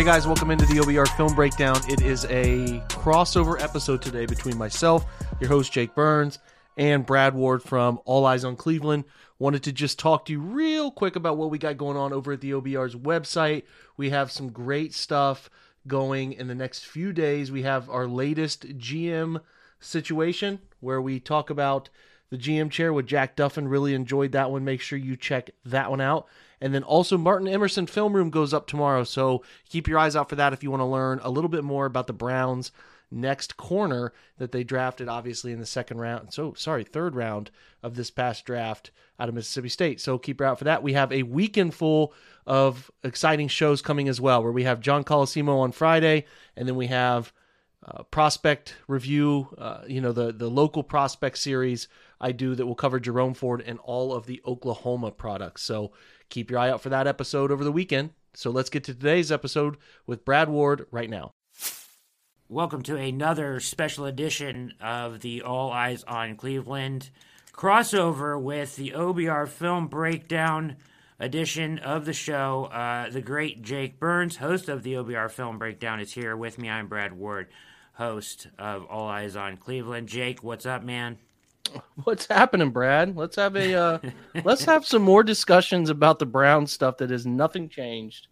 Hey guys, welcome into the OBR Film Breakdown. It is a crossover episode today between myself, your host Jake Burns, and Brad Ward from All Eyes on Cleveland. Wanted to just talk to you real quick about what we got going on over at the OBR's website. We have some great stuff going in the next few days. We have our latest GM situation where we talk about the GM chair with Jack Duffin. Really enjoyed that one. Make sure you check that one out. And then also Martin Emerson Film Room goes up tomorrow. So keep your eyes out for that if you want to learn a little bit more about the Browns next corner that they drafted obviously in the second round. So sorry, third round of this past draft out of Mississippi State. So keep your out for that. We have a weekend full of exciting shows coming as well, where we have John Colosimo on Friday, and then we have uh, prospect review, uh, you know, the, the local prospect series I do that will cover Jerome Ford and all of the Oklahoma products. So keep your eye out for that episode over the weekend. So let's get to today's episode with Brad Ward right now. Welcome to another special edition of the All Eyes on Cleveland crossover with the OBR film breakdown edition of the show. Uh, the great Jake Burns, host of the OBR film breakdown, is here with me. I'm Brad Ward, host of All Eyes on Cleveland. Jake, what's up, man? What's happening, Brad? Let's have a uh, let's have some more discussions about the Brown stuff that has nothing changed,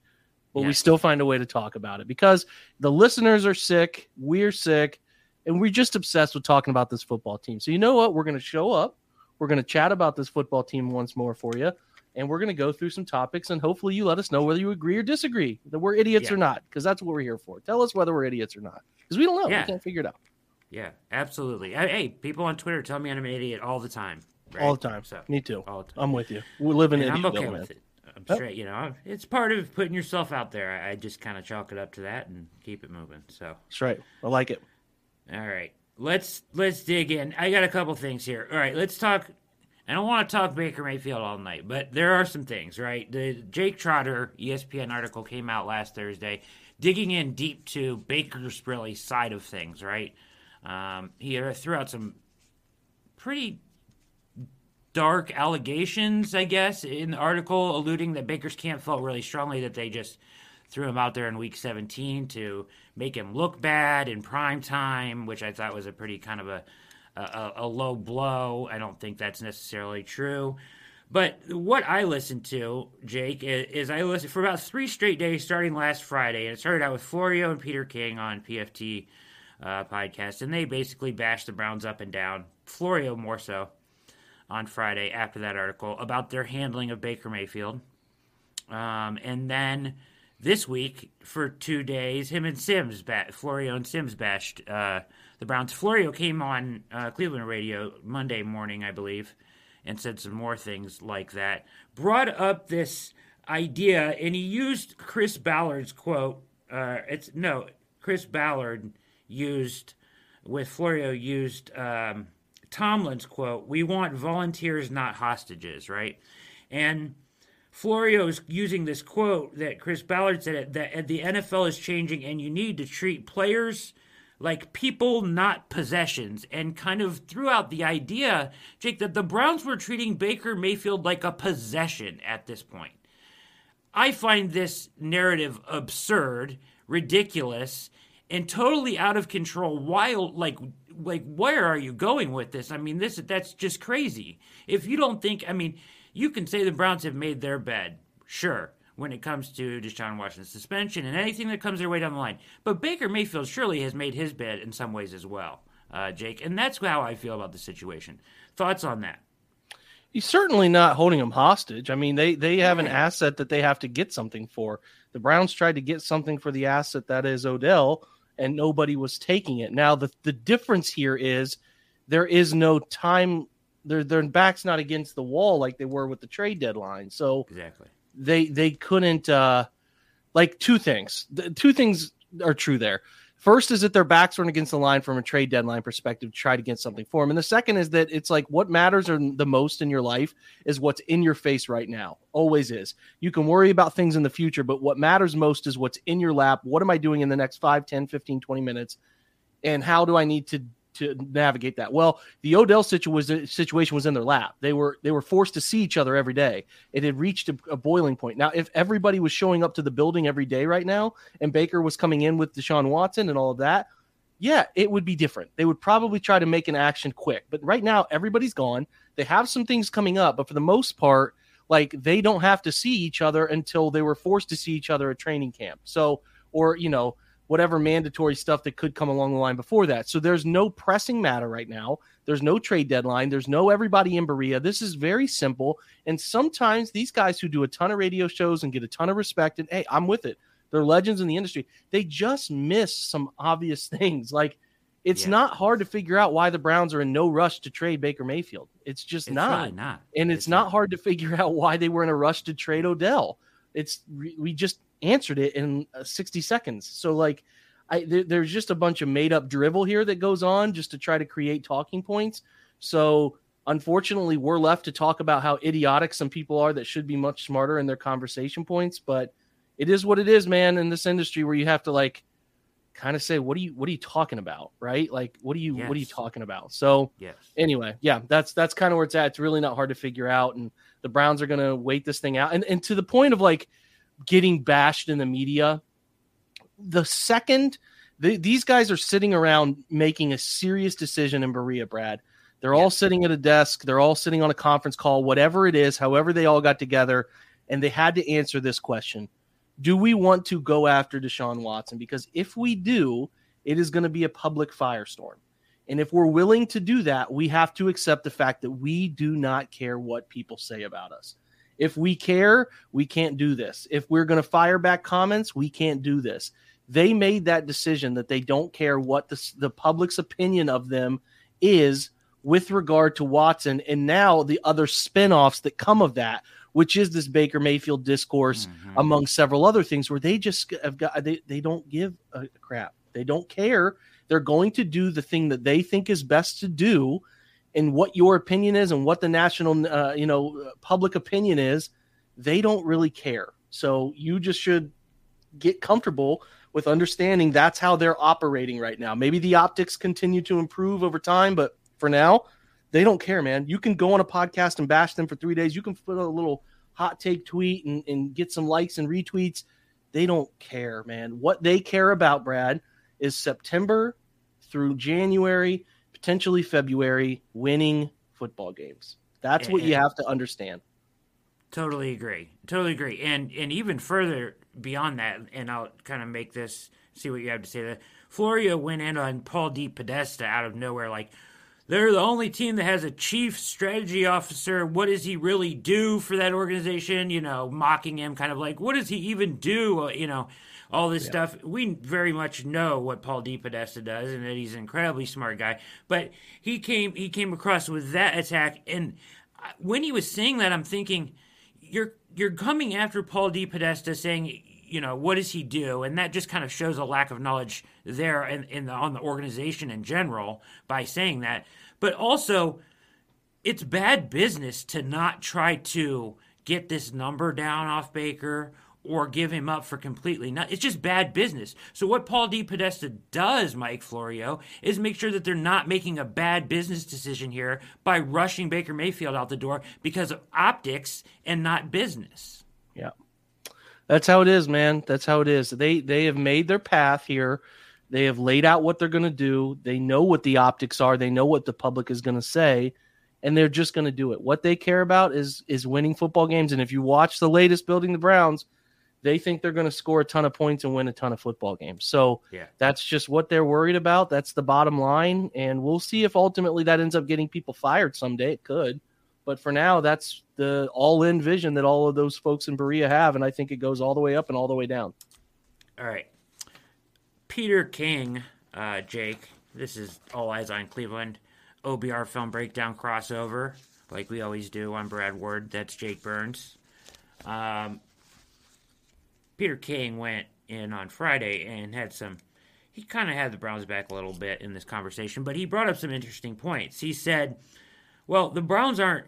but we still find a way to talk about it because the listeners are sick, we're sick, and we're just obsessed with talking about this football team. So you know what? We're going to show up. We're going to chat about this football team once more for you, and we're going to go through some topics, and hopefully you let us know whether you agree or disagree that we're idiots Yeah. or not, because that's what we're here for. Tell us whether we're idiots or not, because we don't know. Yeah. We can't figure it out. Yeah, absolutely. Hey, hey, people on Twitter tell me I'm an idiot all the time. right? All the time. So, Me too. all the time. I'm with you. We live in and I'm okay man. with it. I'm Yep. straight, you know, it's part of putting yourself out there. I, I just kind of chalk it up to that and keep it moving. So, That's right. I like it. all right, let's let's dig in. I got a couple things here. All right, let's talk. I don't want to talk Baker Mayfield all night, but there are some things, right? The Jake Trotter ESPN article came out last Thursday, digging in deep to Baker's really side of things, right? Um, he uh, threw out some pretty dark allegations, I guess, in the article, alluding that Baker's camp felt really strongly that they just threw him out there in week 17 to make him look bad in prime time, which I thought was a pretty kind of a, a, a low blow. I don't think that's necessarily true. But what I listened to, Jake, is, is I listened for about three straight days starting last Friday. And it started out with Florio and Peter King on PFT uh, podcast. And they basically bashed the Browns up and down, Florio more so on Friday after that article about their handling of Baker Mayfield. Um, and then this week, for two days, him and Simms, ba- Florio and Simms bashed uh, the Browns. Florio came on uh, Cleveland radio Monday morning, I believe, and said some more things like that. Brought up this idea, and he used Chris Ballard's quote. Uh, it's no, Chris Ballard used with Florio used um, Tomlin's quote. We want volunteers, not hostages, right? And Florio's using this quote that Chris Ballard said that the NFL is changing and you need to treat players like people, not possessions, and kind of threw out the idea, Jake, that the Browns were treating Baker Mayfield like a possession at this point. I find this narrative absurd, ridiculous, and totally out of control. Wild, like, like where are you going with this? I mean, this that's just crazy. If you don't think, I mean, you can say the Browns have made their bed, sure, when it comes to Deshaun Watson's suspension and anything that comes their way down the line. But Baker Mayfield surely has made his bed in some ways as well, uh, Jake, and that's how I feel about the situation. Thoughts on that? He's certainly not holding them hostage. I mean, they they have an asset that they have to get something for. The Browns tried to get something for the asset that is Odell, and nobody was taking it. Now the the difference here is there is no time. Their their backs not against the wall like they were with the trade deadline. So Exactly. they they couldn't uh like two things. The, two things are true there. First is that their backs weren't against the line from a trade deadline perspective try to get something for them. And the second is that it's like what matters are the most in your life is what's in your face right now. Always is. You can worry about things in the future, but what matters most is what's in your lap. What am I doing in the next 5, 10, 15, 20 minutes? And how do I need to to navigate that. Well, the Odell situation situation was in their lap. They were they were forced to see each other every day. It had reached a, a, boiling point. Now, if everybody was showing up to the building every day right now, and Baker was coming in with Deshaun Watson and all of that, yeah, it would be different. They would probably try to make an action quick. But right now, everybody's gone. They have some things coming up, but for the most part, like they don't have to see each other until they were forced to see each other at training camp. So, or you know whatever mandatory stuff that could come along the line before that. So there's no pressing matter right now. There's no trade deadline. There's no everybody in Berea. This is very simple. And sometimes these guys who do a ton of radio shows and get a ton of respect, and hey, I'm with it. They're legends in the industry. They just miss some obvious things. Like it's yeah. not hard to figure out why the Browns are in no rush to trade Baker Mayfield. It's just it's not. Really not. And it's, it's not, not hard to figure out why they were in a rush to trade Odell. It's we just answered it in uh, 60 seconds. So like I there, there's just a bunch of made up drivel here that goes on just to try to create talking points. So unfortunately, we're left to talk about how idiotic some people are that should be much smarter in their conversation points, but it is what it is, man, in this industry where you have to like kind of say what are you what are you talking about right like what are you yes. what are you talking about so yes anyway yeah that's that's kind of where it's at it's really not hard to figure out and the browns are going to wait this thing out and and to the point of like getting bashed in the media. The second the, these guys are sitting around making a serious decision in Berea, Brad. They're yeah. all sitting at a desk. They're all sitting on a conference call, whatever it is, however they all got together, and they had to answer this question: Do we want to go after Deshaun Watson? Because if we do, it is going to be a public firestorm. And if we're willing to do that, we have to accept the fact that we do not care what people say about us. If we care, we can't do this. If we're going to fire back comments, we can't do this. They made that decision that they don't care what the, the public's opinion of them is with regard to Watson. And now the other spinoffs that come of that, which is this Baker Mayfield discourse, mm-hmm. among several other things, where they just have got, they, they don't give a crap. They don't care. They're going to do the thing that they think is best to do and what your opinion is and what the national uh, you know public opinion is they don't really care. So you just should get comfortable with understanding that's how they're operating right now. Maybe the optics continue to improve over time but for now they don't care man. You can go on a podcast and bash them for three days. You can put a little hot take tweet and, and get some likes and retweets. They don't care man. What they care about brad is september through january potentially February, winning football games. That's what you have to understand. Totally agree. Totally agree. And and even further beyond that, and I'll kind of make this see what you have to say. That Florio went in on Paul DePodesta out of nowhere, like they're the only team that has a chief strategy officer. What does he really do for that organization? You know, mocking him, kind of like, what does he even do? Uh, you know, all this yeah. stuff. We very much know what Paul DePodesta does, and that he's an incredibly smart guy. But he came he came across with that attack, and uh, when he was saying that, I'm thinking, you're you're coming after Paul DePodesta, saying, you know, what does he do? And that just kind of shows a lack of knowledge there in, in the, on the organization in general by saying that. But also, it's bad business to not try to get this number down off Baker or give him up for completely. Not, it's just bad business. So what Paul DePodesta does, Mike Florio, is make sure that they're not making a bad business decision here by rushing Baker Mayfield out the door because of optics and not business. Yeah. That's how it is, man. That's how it is. They they have made their path here. They have laid out what they're going to do. They know what the optics are. They know what the public is going to say and they're just going to do it. What they care about is is winning football games and if you watch the latest building the Browns, they think they're going to score a ton of points and win a ton of football games. So yeah. that's just what they're worried about. That's the bottom line. And we'll see if ultimately that ends up getting people fired someday. It could. But for now, that's the all in vision that all of those folks in Berea have. And I think it goes all the way up and all the way down. All right. Peter King, uh, Jake, this is All Eyes on Cleveland, OBR film breakdown crossover, like we always do on Brad Ward. That's Jake Burns. Um, Peter King went in on Friday and had some. He kind of had the Browns back a little bit in this conversation, but he brought up some interesting points. He said, "Well, the Browns aren't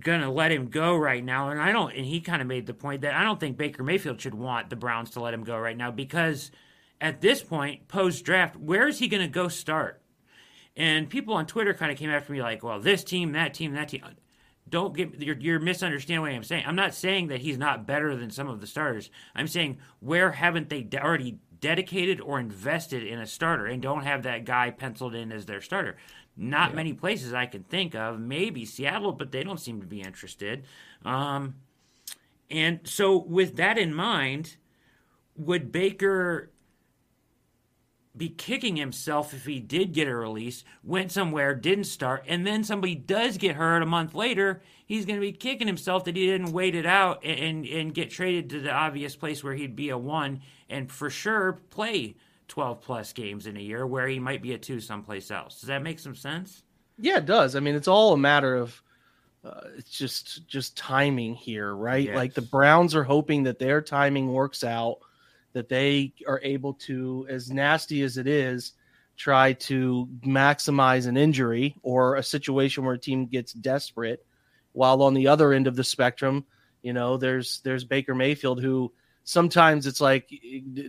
going to let him go right now, and I don't." And he kind of made the point that I don't think Baker Mayfield should want the Browns to let him go right now because at this point, post draft, where is he going to go start? And people on Twitter kind of came after me like, "Well, this team, that team, that team." Don't get you're, you're misunderstanding what I'm saying. I'm not saying that he's not better than some of the starters. I'm saying where haven't they already dedicated or invested in a starter and don't have that guy penciled in as their starter? Not yeah. many places I can think of. Maybe Seattle, but they don't seem to be interested. Um, and so, with that in mind, would Baker be kicking himself if he did get a release, went somewhere, didn't start, and then somebody does get hurt a month later, he's going to be kicking himself that he didn't wait it out and, and get traded to the obvious place where he'd be a one and for sure play 12 plus games in a year where he might be a two someplace else. Does that make some sense? Yeah, it does. I mean, it's all a matter of uh, it's just just timing here, right? Yes. Like the Browns are hoping that their timing works out that they are able to, as nasty as it is, try to maximize an injury or a situation where a team gets desperate. While on the other end of the spectrum, you know, there's there's Baker Mayfield who sometimes it's like,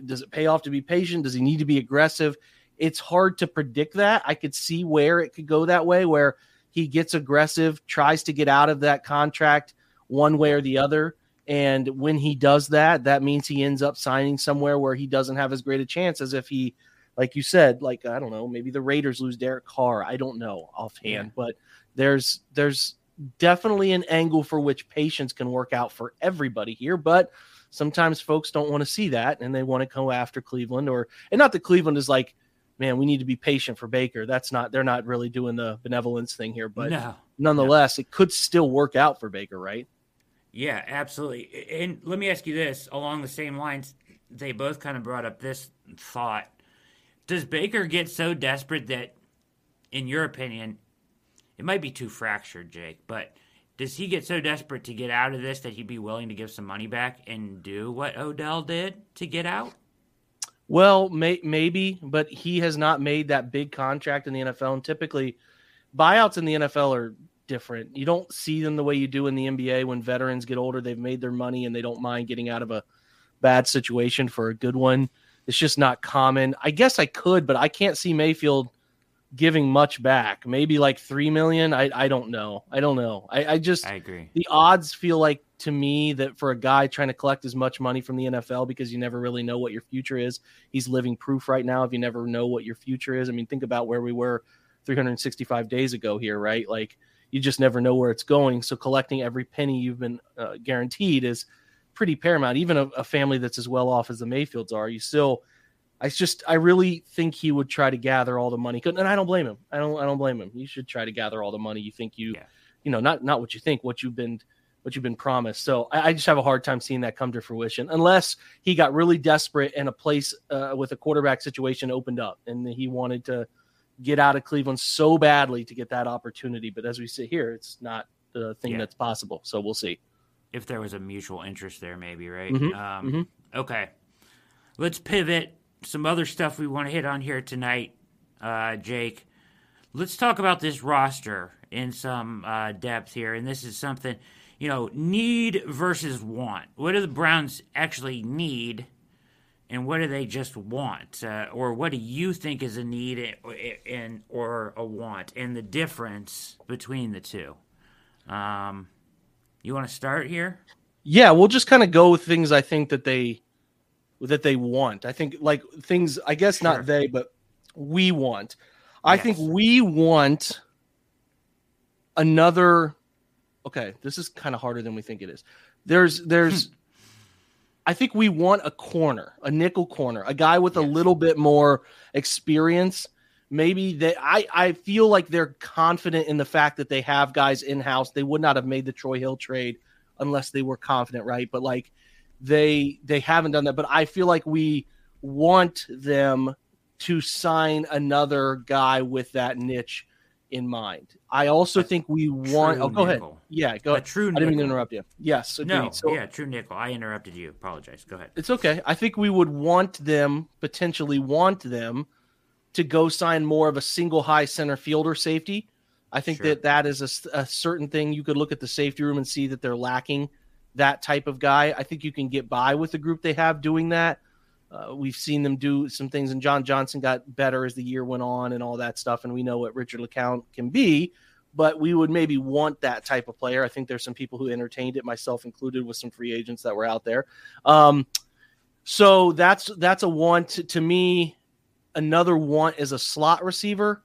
does it pay off to be patient? Does he need to be aggressive? It's hard to predict that. I could see where it could go that way, where he gets aggressive, tries to get out of that contract one way or the other. And when he does that, that means he ends up signing somewhere where he doesn't have as great a chance as if he, like you said, like I don't know, maybe the Raiders lose Derek Carr. I don't know offhand, but there's there's definitely an angle for which patience can work out for everybody here. But sometimes folks don't want to see that and they want to go after Cleveland or and not that Cleveland is like, man, we need to be patient for Baker. That's not they're not really doing the benevolence thing here, but no, nonetheless, no. it could still work out for Baker, right? Yeah, absolutely. And let me ask you this along the same lines, they both kind of brought up this thought. Does Baker get so desperate that, in your opinion, it might be too fractured, Jake, but does he get so desperate to get out of this that he'd be willing to give some money back and do what Odell did to get out? Well, may, maybe, but he has not made that big contract in the NFL. And typically, buyouts in the NFL are different. You don't see them the way you do in the NBA when veterans get older. They've made their money and they don't mind getting out of a bad situation for a good one. It's just not common. I guess I could, but I can't see Mayfield giving much back. Maybe like three million. I, I don't know. I don't know. I, I just I agree. The odds feel like to me that for a guy trying to collect as much money from the NFL because you never really know what your future is. He's living proof right now. If you never know what your future is, I mean, think about where we were 365 days ago here, right? Like you just never know where it's going. So collecting every penny you've been uh, guaranteed is pretty paramount. Even a, a, family that's as well off as the Mayfields are, you still. I just, I really think he would try to gather all the money, and I don't blame him. I don't, I don't blame him. You should try to gather all the money you think you, yeah. you know, not not what you think, what you've been, what you've been promised. So I, I, just have a hard time seeing that come to fruition, unless he got really desperate and a place uh, with a quarterback situation opened up, and he wanted to get out of Cleveland so badly to get that opportunity. But as we sit here, it's not the thing yeah. that's possible. So we'll see. If there was a mutual interest there, maybe, right? Mm-hmm. Um, mm-hmm. Okay. Let's pivot. Some other stuff we want to hit on here tonight, uh, Jake. Let's talk about this roster in some uh, depth here. And this is something, you know, need versus want. What do the Browns actually need? and what do they just want, uh, or what do you think is a need and or a want, and the difference between the two? Um, you want to start here? Yeah, we'll just kind of go with things I think that they that they want. I think like things. I guess sure. not they, but we want. I yes. think we want another. Okay, this is kind of harder than we think it is. There's there's hmm. I think we want a corner, a nickel corner, a guy with yes. a little bit more experience. Maybe that I, I feel like they're confident in the fact that they have guys in house. They would not have made the Troy Hill trade unless they were confident, right? But like they they haven't done that. But I feel like we want them to sign another guy with that niche in mind. I also a think we want. Oh, go nickel. ahead. Yeah, go. A true. I didn't mean to interrupt you. Yes. Agreed. No. So, yeah, true nickel. I interrupted you. Apologize. Go ahead. It's okay. I think we would want them potentially want them to go sign more of a single high center fielder safety. I think sure. that that is a, a certain thing. You could look at the safety room and see that they're lacking that type of guy. I think you can get by with the group they have doing that. uh, we've seen them do some things, and John Johnson got better as the year went on, and all that stuff. And we know what Richard LeCounte can be, but we would maybe want that type of player. I think there's some people who entertained it, myself included, with some free agents that were out there. Um, so that's that's a want to, to me. Another want is a slot receiver,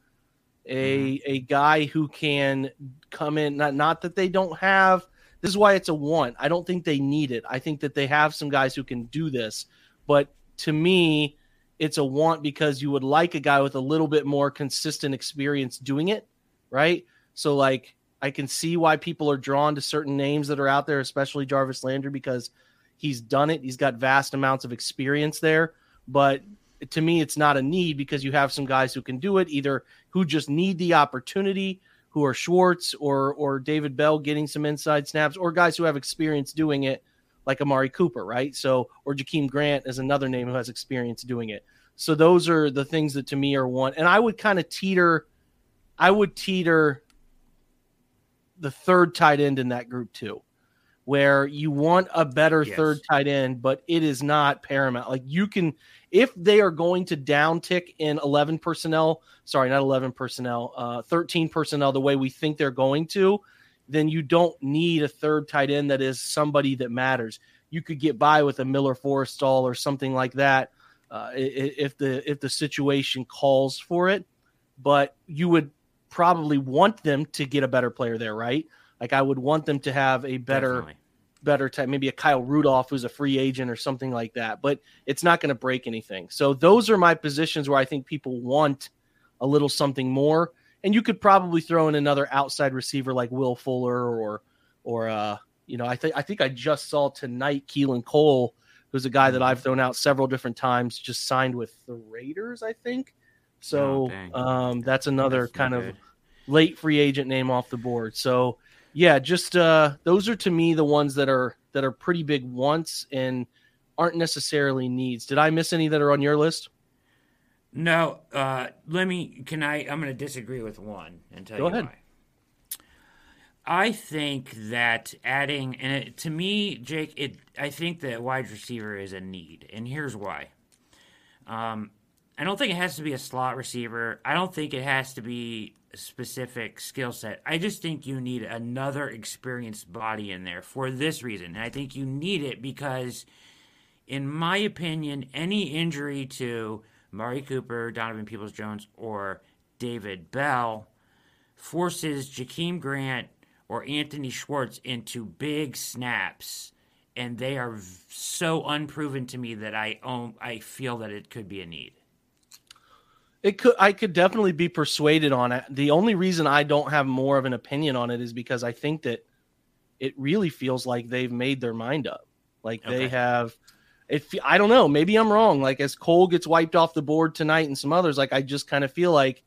a mm-hmm. a guy who can come in. Not not that they don't have. This is why it's a want. I don't think they need it. I think that they have some guys who can do this, but to me, it's a want because you would like a guy with a little bit more consistent experience doing it, right? So like I can see why people are drawn to certain names that are out there, especially Jarvis Landry, because he's done it. He's got vast amounts of experience there. But to me, it's not a need because you have some guys who can do it, either who just need the opportunity, who are Schwartz or or David Bell getting some inside snaps, or guys who have experience doing it like Amari Cooper, right? So, or Jakeem Grant is another name who has experience doing it. So those are the things that to me are one. And I would kind of teeter, I would teeter the third tight end in that group too, where you want a better yes. third tight end, but it is not paramount. Like you can, if they are going to down tick in 11 personnel, sorry, not 11 personnel, uh, 13 personnel, the way we think they're going to, then you don't need a third tight end that is somebody that matters. You could get by with a Miller Forristall or something like that uh, if the if the situation calls for it. But you would probably want them to get a better player there, right? Like I would want them to have a better Definitely. Better type, maybe a Kyle Rudolph who's a free agent or something like that. But it's not going to break anything. So those are my positions where I think people want a little something more and you could probably throw in another outside receiver like Will Fuller or or uh, you know I think I think I just saw tonight Keelan Cole, who's a guy that I've thrown out several different times, just signed with the Raiders, I think. So oh, um, that's another that's kind of late free agent name off the board. So yeah, just uh, those are to me the ones that are that are pretty big wants and aren't necessarily needs. Did I miss any that are on your list? No, uh, let me. Can I? I'm going to disagree with one and tell Go you ahead. why. I think that adding and it, to me, Jake, it. I think that wide receiver is a need, and here's why. Um, I don't think it has to be a slot receiver. I don't think it has to be a specific skill set. I just think you need another experienced body in there for this reason, and I think you need it because, in my opinion, any injury to Mari Cooper, Donovan Peoples Jones, or David Bell forces Jakeem Grant or Anthony Schwartz into big snaps, and they are so unproven to me that I own, I feel that it could be a need. It could I could definitely be persuaded on it. The only reason I don't have more of an opinion on it is because I think that it really feels like they've made their mind up. Like okay. they have if I don't know, maybe I'm wrong. Like as Cole gets wiped off the board tonight and some others, like I just kind of feel like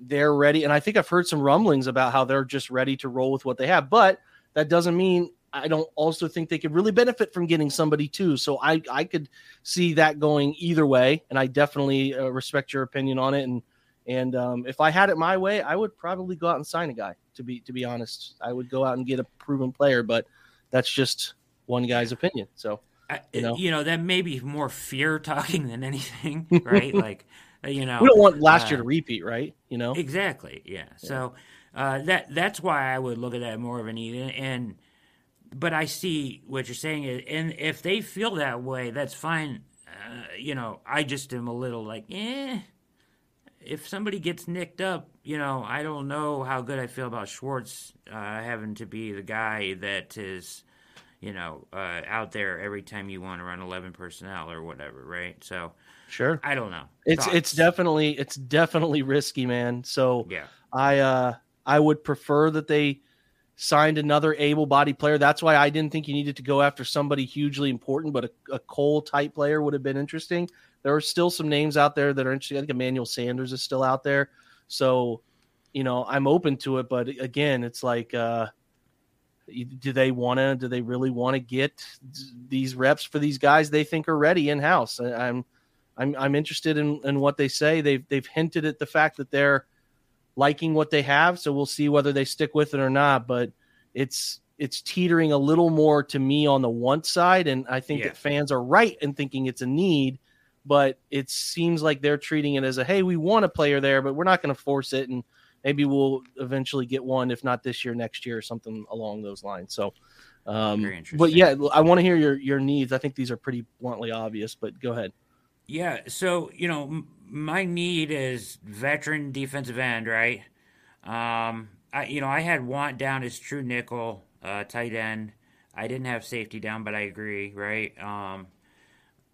they're ready. And I think I've heard some rumblings about how they're just ready to roll with what they have. But that doesn't mean I don't also think they could really benefit from getting somebody too. So I I could see that going either way, and I definitely uh, respect your opinion on it. And and um, if I had it my way, I would probably go out and sign a guy. To be to be honest, I would go out and get a proven player. But that's just one guy's opinion. So you know? you know, that may be more fear talking than anything, right? like, uh, you know, we don't want last uh, year to repeat, right? You know, exactly, yeah. yeah. So uh, that that's why I would look at that more of an even and but I see what you're saying, and if they feel that way, that's fine. Uh, you know, I just am a little like, eh. If somebody gets nicked up, you know, I don't know how good I feel about Schwartz uh, having to be the guy that is you know, uh, out there every time you want to run eleven personnel or whatever, right? So sure, I don't know. It's Thoughts? it's definitely it's definitely risky, man. So yeah, I uh I would prefer that they signed another able-bodied player. That's why I didn't think you needed to go after somebody hugely important, but a, a Cole type player would have been interesting. There are still some names out there that are interesting. I think Emmanuel Sanders is still out there, so you know I'm open to it. But again, it's like. uh do they want to do they really want to get these reps for these guys they think are ready in house i'm i'm i'm interested in in what they say they've they've hinted at the fact that they're liking what they have so we'll see whether they stick with it or not but it's it's teetering a little more to me on the want side and i think yeah. that fans are right in thinking it's a need but it seems like they're treating it as a hey, we want a player there, but we're not going to force it, and maybe we'll eventually get one, if not this year, next year, or something along those lines. So, um, but yeah, I want to hear your your needs. I think these are pretty bluntly obvious, but go ahead. Yeah, so you know, my need is veteran defensive end, right? Um, I you know I had want down as true nickel, uh, tight end. I didn't have safety down, but I agree, right? Um,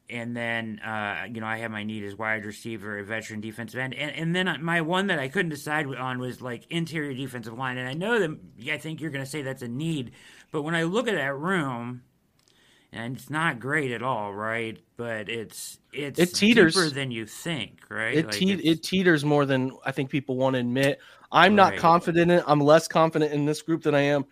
and then uh, you know I had my need as wide receiver, a veteran defensive end, and, and then my one that I couldn't decide on was like interior defensive line. And I know that I think you're going to say that's a need, but when I look at that room, and it's not great at all, right? But it's it's it teeters. deeper than you think, right? It like te- it teeters more than I think people want to admit. I'm right. not confident in it. I'm less confident in this group than I am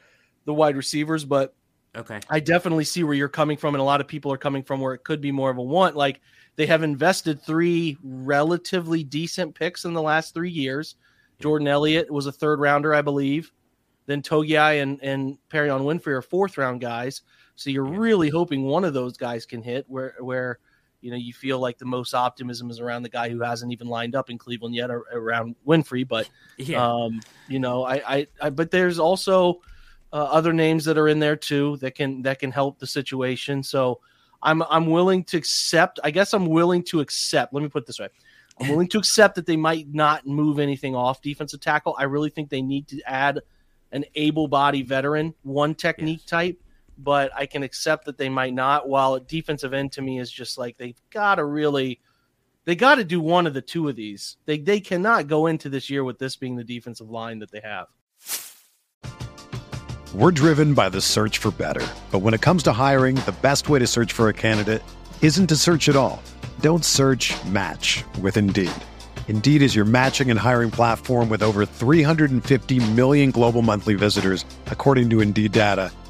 the wide receivers, but okay, I definitely see where you're coming from, and a lot of people are coming from where it could be more of a want. Like they have invested three relatively decent picks in the last three years. Jordan Elliott was a third rounder, I believe. Then Togiai and and Perrion Winfrey are fourth round guys. So you're yeah. really hoping one of those guys can hit where where you know you feel like the most optimism is around the guy who hasn't even lined up in Cleveland yet around Winfrey. But yeah. um, you know, I, I, I but there's also uh, other names that are in there too that can that can help the situation. So I'm I'm willing to accept. I guess I'm willing to accept. Let me put this way. I'm willing to accept that they might not move anything off defensive tackle. I really think they need to add an able-bodied veteran, one technique yes. type but I can accept that they might not. While a defensive end to me is just like they've got to really, they got to do one of the two of these. They they cannot go into this year with this being the defensive line that they have. We're driven by the search for better, but when it comes to hiring, the best way to search for a candidate isn't to search at all. Don't search. Match with Indeed. Indeed is your matching and hiring platform with over 350 million global monthly visitors, according to Indeed data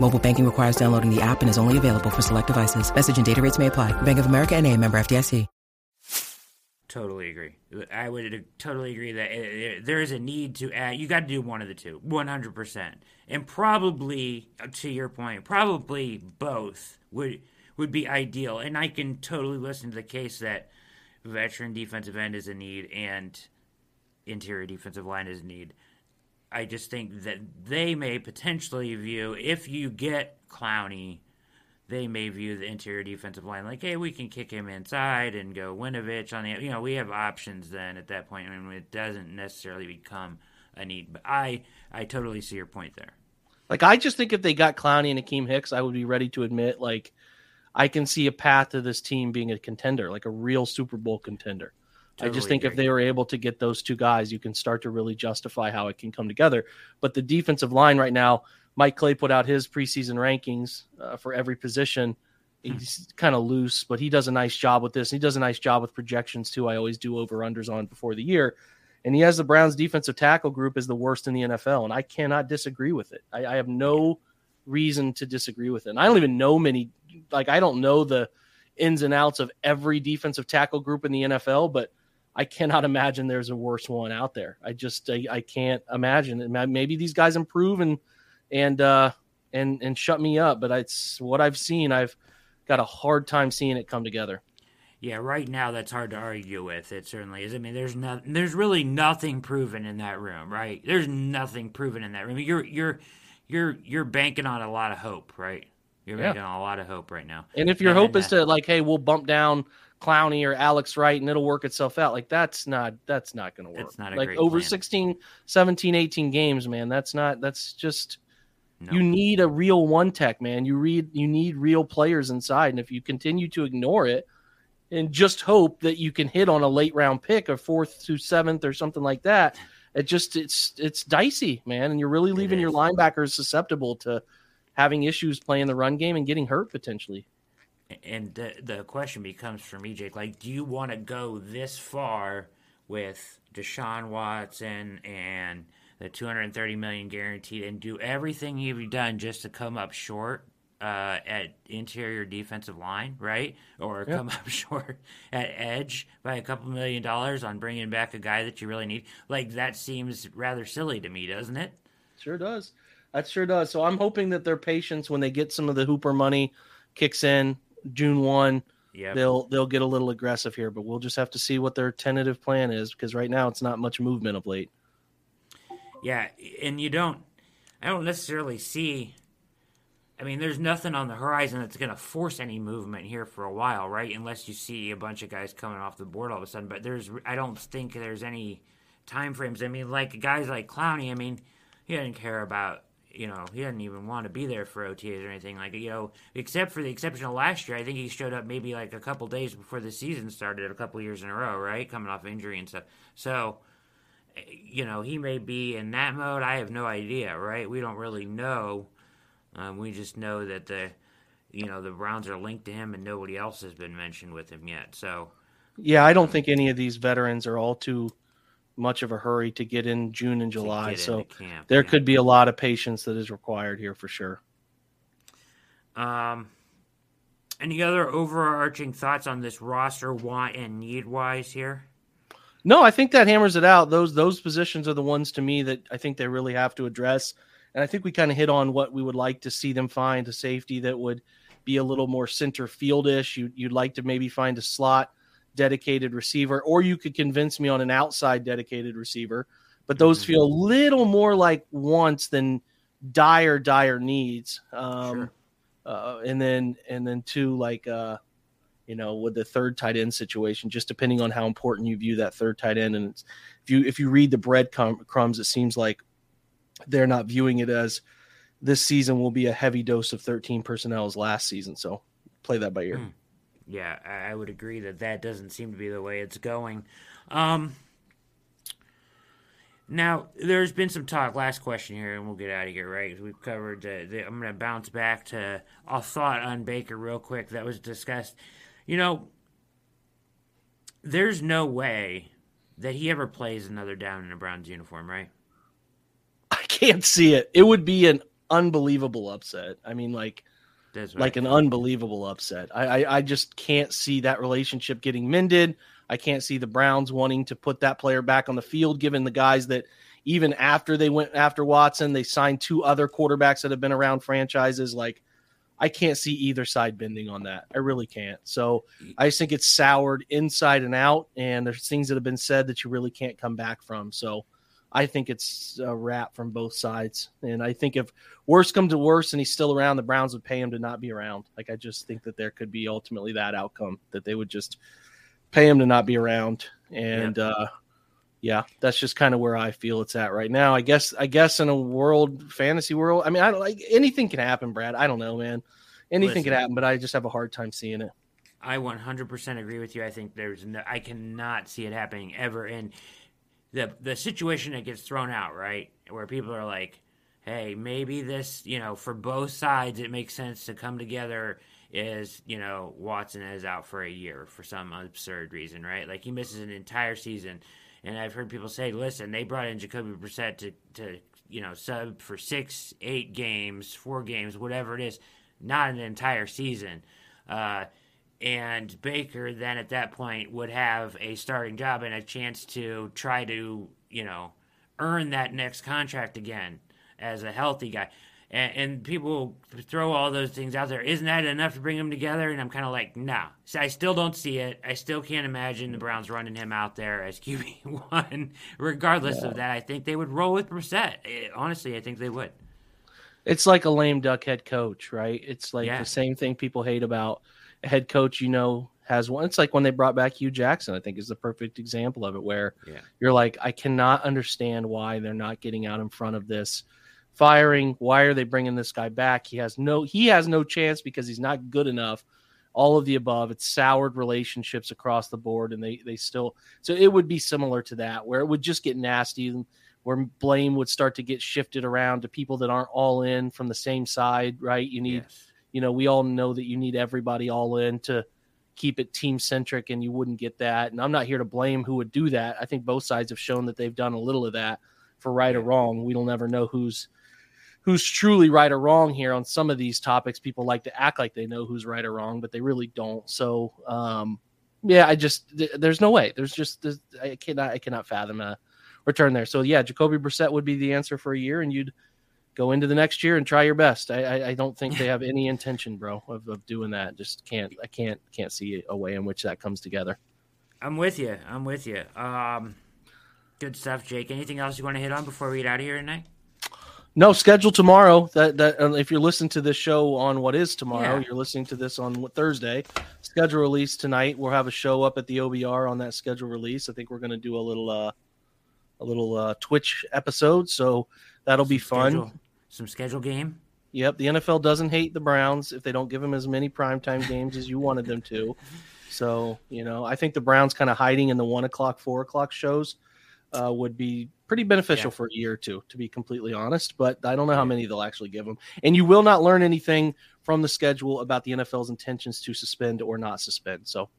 Mobile banking requires downloading the app and is only available for select devices. Message and data rates may apply. Bank of America and a member FDIC. Totally agree. I would totally agree that eh, there is a need to add. You got to do one of the two, one hundred percent, and probably to your point, probably both would would be ideal. And I can totally listen to the case that veteran defensive end is a need and interior defensive line is a need. I just think that they may potentially view if you get Clowney they may view the interior defensive line like, hey, we can kick him inside and go Winovich on the. You know, we have options then at that point. I mean, it doesn't necessarily become a need. But I, I totally see your point there. Like, I just think if they got Clowney and Akiem Hicks, I would be ready to admit, like, I can see a path to this team being a contender, like a real Super Bowl contender. Totally I just think agree. if they were able to get those two guys, you can start to really justify how it can come together. But the defensive line right now, Mike Clay put out his preseason rankings uh, for every position. He's kind of loose, but he does a nice job with this. He does a nice job with projections too. I always do over unders on before the year. And he has the Browns defensive tackle group as the worst in the NFL. And I cannot disagree with it. I, I have no reason to disagree with it. And I don't even know many, like, I don't know the ins and outs of every defensive tackle group in the NFL, but I cannot imagine there's a worse one out there. I just, I, I can't imagine. Maybe these guys improve and, and uh, and and shut me up. But it's what I've seen. I've got a hard time seeing it come together. Yeah, right now that's hard to argue with. It certainly is. I mean, there's no, there's really nothing proven in that room, right? There's nothing proven in that room. You're you're you're you're banking on a lot of hope, right? You're Yeah. banking on a lot of hope right now. And if your And, hope is to like, hey, we'll bump down Clowney or Alex Wright and it'll work itself out, like that's not that's not going to work. It's not a like great over plan. 16, 17, 18 games, man. That's not that's just No. you need a real one tech, man. You read you need real players inside, and if you continue to ignore it and just hope that you can hit on a late round pick, a fourth to seventh or something like that, it just it's it's dicey, man. And you're really leaving your linebackers susceptible to having issues playing the run game and getting hurt potentially. And the the question becomes for me, Jake, like, do you want to go this far with Deshaun Watson and the 230 million guaranteed, and do everything you've done just to come up short uh, at interior defensive line, right? Or come up short at edge by a couple million dollars on bringing back a guy that you really need? Like that seems rather silly to me, doesn't it? Sure does. That sure does. So I'm hoping that their patience when they get some of the Hooper money kicks in June one, Yeah. they'll they'll get a little aggressive here, but we'll just have to see what their tentative plan is because right now it's not much movement of late. Yeah, and you don't. I don't necessarily see. I mean, there's nothing on the horizon that's going to force any movement here for a while, right? Unless you see a bunch of guys coming off the board all of a sudden. But there's, I don't think there's any time frames. I mean, like guys like Clowney. I mean, he doesn't care about. You know, he doesn't even want to be there for OTAs or anything like you know, except for the exception of last year. I think he showed up maybe like a couple days before the season started, a couple years in a row, right? Coming off injury and stuff. So, you know, he may be in that mode. I have no idea, right? We don't really know. Um, we just know that the, you know, the Browns are linked to him, and nobody else has been mentioned with him yet. So, Yeah, I don't think any of these veterans are all too much of a hurry to get in June and July. So camp, there yeah. could be a lot of patience that is required here for sure. Um, any other overarching thoughts on this roster, want and need wise here? No, I think that hammers it out. Those those positions are the ones to me that I think they really have to address. And I think we kind of hit on what we would like to see them find a safety that would be a little more center fieldish. You, you'd like to maybe find a slot dedicated receiver, or you could convince me on an outside dedicated receiver. But those Mhm. feel a little more like wants than dire, dire needs. Um, Sure. uh, and then and then two like uh, you know with the third tight end situation, just depending on how important you view that third tight end. And it's, if you if you read the breadcrumbs, it seems like they're not viewing it as this season will be a heavy dose of 13 personnel as last season. So play that by ear. Hmm. Yeah, I, would agree that that doesn't seem to be the way it's going. Um, now, there's been some talk. Last question here, and we'll get out of here, Right, We've covered. Uh, the, I'm going to bounce back to a thought on Baker real quick that was discussed. You know, there's no way that he ever plays another down in a Browns uniform, right? I can't see it. It would be an unbelievable upset. I mean, like What like an unbelievable upset. I, I I just can't see that relationship getting mended. I can't see the Browns wanting to put that player back on the field, given the guys that even after they went after Watson, they signed two other quarterbacks that have been around franchises. Like, I can't see either side bending on that. I really can't. So I just think it's soured inside and out, and there's things that have been said that you really can't come back from. So I think it's a wrap from both sides. And I think if worse comes to worse and he's still around, the Browns would pay him to not be around. Like I just think that there could be ultimately that outcome that they would just pay him to not be around. And uh yeah, that's just kind of where I feel it's at right now. I guess I guess in a world fantasy world, I mean, I don't like anything can happen, Brad. I don't know, man. Anything can Listen. happen, but I just have a hard time seeing it. I 100% agree with you. I think there's no, I cannot see it happening ever. And the the situation that gets thrown out, right, where people are like, "Hey, maybe this, you know, for both sides, it makes sense to come together." Is you know Watson is out for a year for some absurd reason, right? Like he misses an entire season, and I've heard people say, "Listen, they brought in Jacoby Brissett to to you know sub for six, eight games, four games, whatever it is, not an entire season." Uh, and Baker then at that point would have a starting job and a chance to try to, you know, earn that next contract again as a healthy guy. and, and people throw all those things out there. Isn't that enough to bring them together? And I'm kind of like, no. So I still don't see it. I still can't imagine the Browns running him out there as QB one. Regardless of that, I think they would roll with Brissett. Eh, honestly, I think they would. It's like a lame duck head coach, right? It's like Yeah. the same thing people hate about head coach. You know, has one. It's like when they brought back Hue Jackson. I think is the perfect example of it, where Yeah. you're like, I cannot understand why they're not getting out in front of this firing. Why are they bringing this guy back? He has no he has no chance because he's not good enough. All of the above. It's soured relationships across the board, and they they still so it would be similar to that where it would just get nasty, where blame would start to get shifted around to people that aren't all in from the same side, right? You need Yes. You know, we all know that you need everybody all in to keep it team centric, and you wouldn't get that. And I'm not here to blame who would do that. I think both sides have shown that they've done a little of that for right or wrong. We'll never know who's who's truly right or wrong here on some of these topics. People like to act like they know who's right or wrong, but they really don't. So, um, yeah, I just th- there's no way. There's just there's, I cannot I cannot fathom a return there. So yeah, Jacoby Brissett would be the answer for a year, and you'd go into the next year and try your best. I, I, I don't think they have any intention, bro, of, of doing that. Just can't. I can't can't see a way in which that comes together. I'm with you. I'm with you. Um, good stuff, Jake. Anything else you want to hit on before we get out of here tonight? No schedule tomorrow. That that uh, if you're listening to this show on what is tomorrow, Yeah. you're listening to this on Thursday. Schedule release tonight. We'll have a show up at the OBR on that schedule release. I think we're going to do a little uh a little uh Twitch episode, so that'll be fun. Schedule- some schedule game. Yep, the NFL doesn't hate the Browns if they don't give them as many primetime games as you wanted them to. So, you know, I think the Browns kind of hiding in the one o'clock, four o'clock shows uh, would be pretty beneficial Yeah. for a year or two, to be completely honest. But I don't know how many they'll actually give them. And you will not learn anything from the schedule about the NFL's intentions to suspend or not suspend. So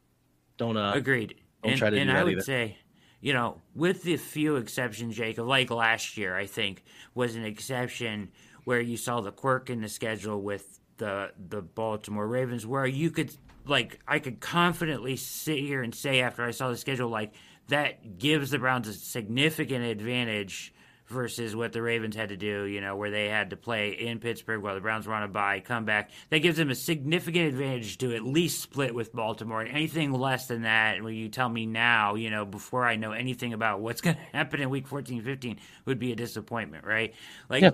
don't uh, Agreed. don't and try to and I would either. say, you know, with the few exceptions, Jacob, like last year, I think was an exception where you saw the quirk in the schedule with the the Baltimore Ravens, where you could like I could confidently sit here and say after I saw the schedule, like that gives the Browns a significant advantage versus what the Ravens had to do, you know, where they had to play in Pittsburgh while the Browns were on a bye, come back. That gives them a significant advantage to at least split with Baltimore. And anything less than that, when you tell me now, you know, before I know anything about what's going to happen in week 14, 15, would be a disappointment, right? Like, Yeah.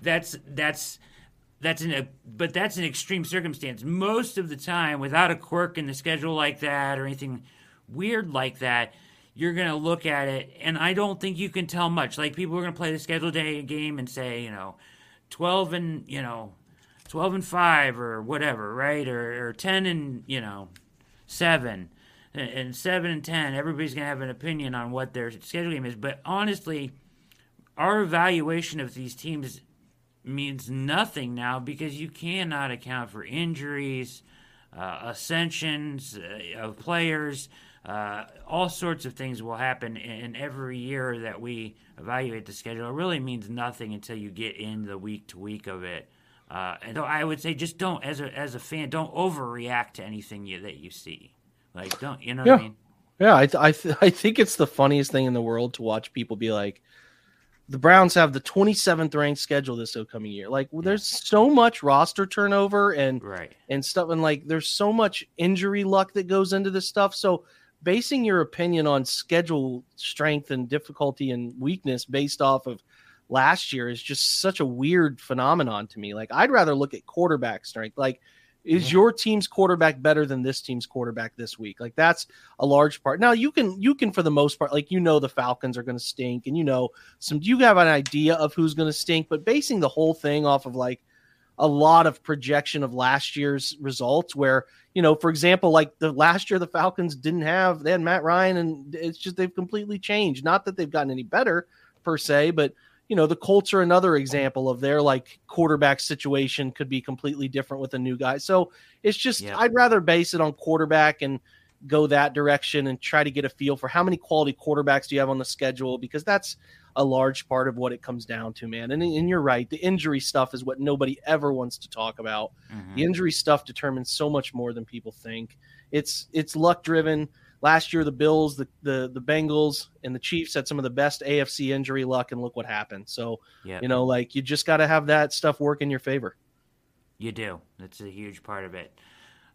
that's, that's, that's an a, but that's an extreme circumstance. Most of the time, without a quirk in the schedule like that or anything weird like that, you're gonna look at it, and I don't think you can tell much. Like people are gonna play the schedule day game and say, you know, twelve and you know, twelve and five or whatever, right? Or, or ten and you know, seven. And- And seven and ten, everybody's gonna have an opinion on what their schedule game is. But honestly, our evaluation of these teams means nothing now because you cannot account for injuries, uh, ascensions uh, of players. Uh, all sorts of things will happen in every year that we evaluate the schedule. It really means nothing until you get in the week to week of it. Uh, and so I would say just don't, as a as a fan, don't overreact to anything you, that you see. Like don't, you know what I Yeah. mean? Yeah, I th- I, th- I think it's the funniest thing in the world to watch people be like, the Browns have the 27th ranked schedule this upcoming year. Like, well, there's so much roster turnover and Right. and stuff, and like there's so much injury luck that goes into this stuff. So, basing your opinion on schedule strength and difficulty and weakness based off of last year is just such a weird phenomenon to me. Like, I'd rather look at quarterback strength. Like, is your team's quarterback better than this team's quarterback this week? Like, that's a large part. Now, you can you can for the most part, like you know, the Falcons are going to stink, and you know some. You have an idea of who's going to stink, but basing the whole thing off of like a lot of projection of last year's results where you know for example like the last year the falcons didn't have they had matt ryan and it's just they've completely changed not that they've gotten any better per se but you know the colts are another example of their like quarterback situation could be completely different with a new guy so it's just Yeah. i'd rather base it on quarterback and go that direction and try to get a feel for how many quality quarterbacks do you have on the schedule because that's a large part of what it comes down to, man. And, and you're right. The injury stuff is what nobody ever wants to talk about. Mhm. The injury stuff determines so much more than people think. It's it's luck driven. last year the Bills, the the the Bengals, and the Chiefs had some of the best AFC injury luck, and look what happened. So Yep. you know, like you just got to have that stuff work in your favor. You do. That's a huge part of it.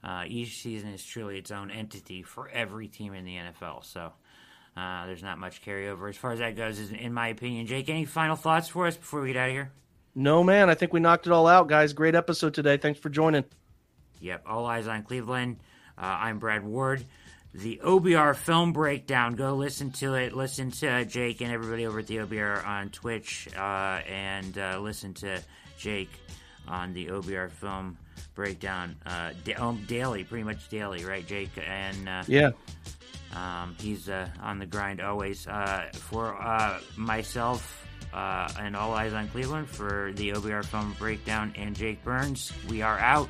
Uh, each season is truly its own entity for every team in the NFL. So uh, there's not much carryover as far as that goes, in my opinion. Jake, any final thoughts for us before we get out of here? No man, I think we knocked it all out, guys. Great episode today. Thanks for joining. Yep, all eyes on Cleveland. Uh, I'm Brad Ward. The OBR film breakdown. Go listen to it. Listen to Jake and everybody over at the OBR on Twitch, uh, and uh, listen to Jake on the OBR film breakdown uh, da- um, daily, pretty much daily, right, Jake? And uh, Yeah. Um, he's uh, on the grind always. Uh, for uh, myself uh, and all eyes on Cleveland for the OBR film breakdown and Jake Burns, we are out.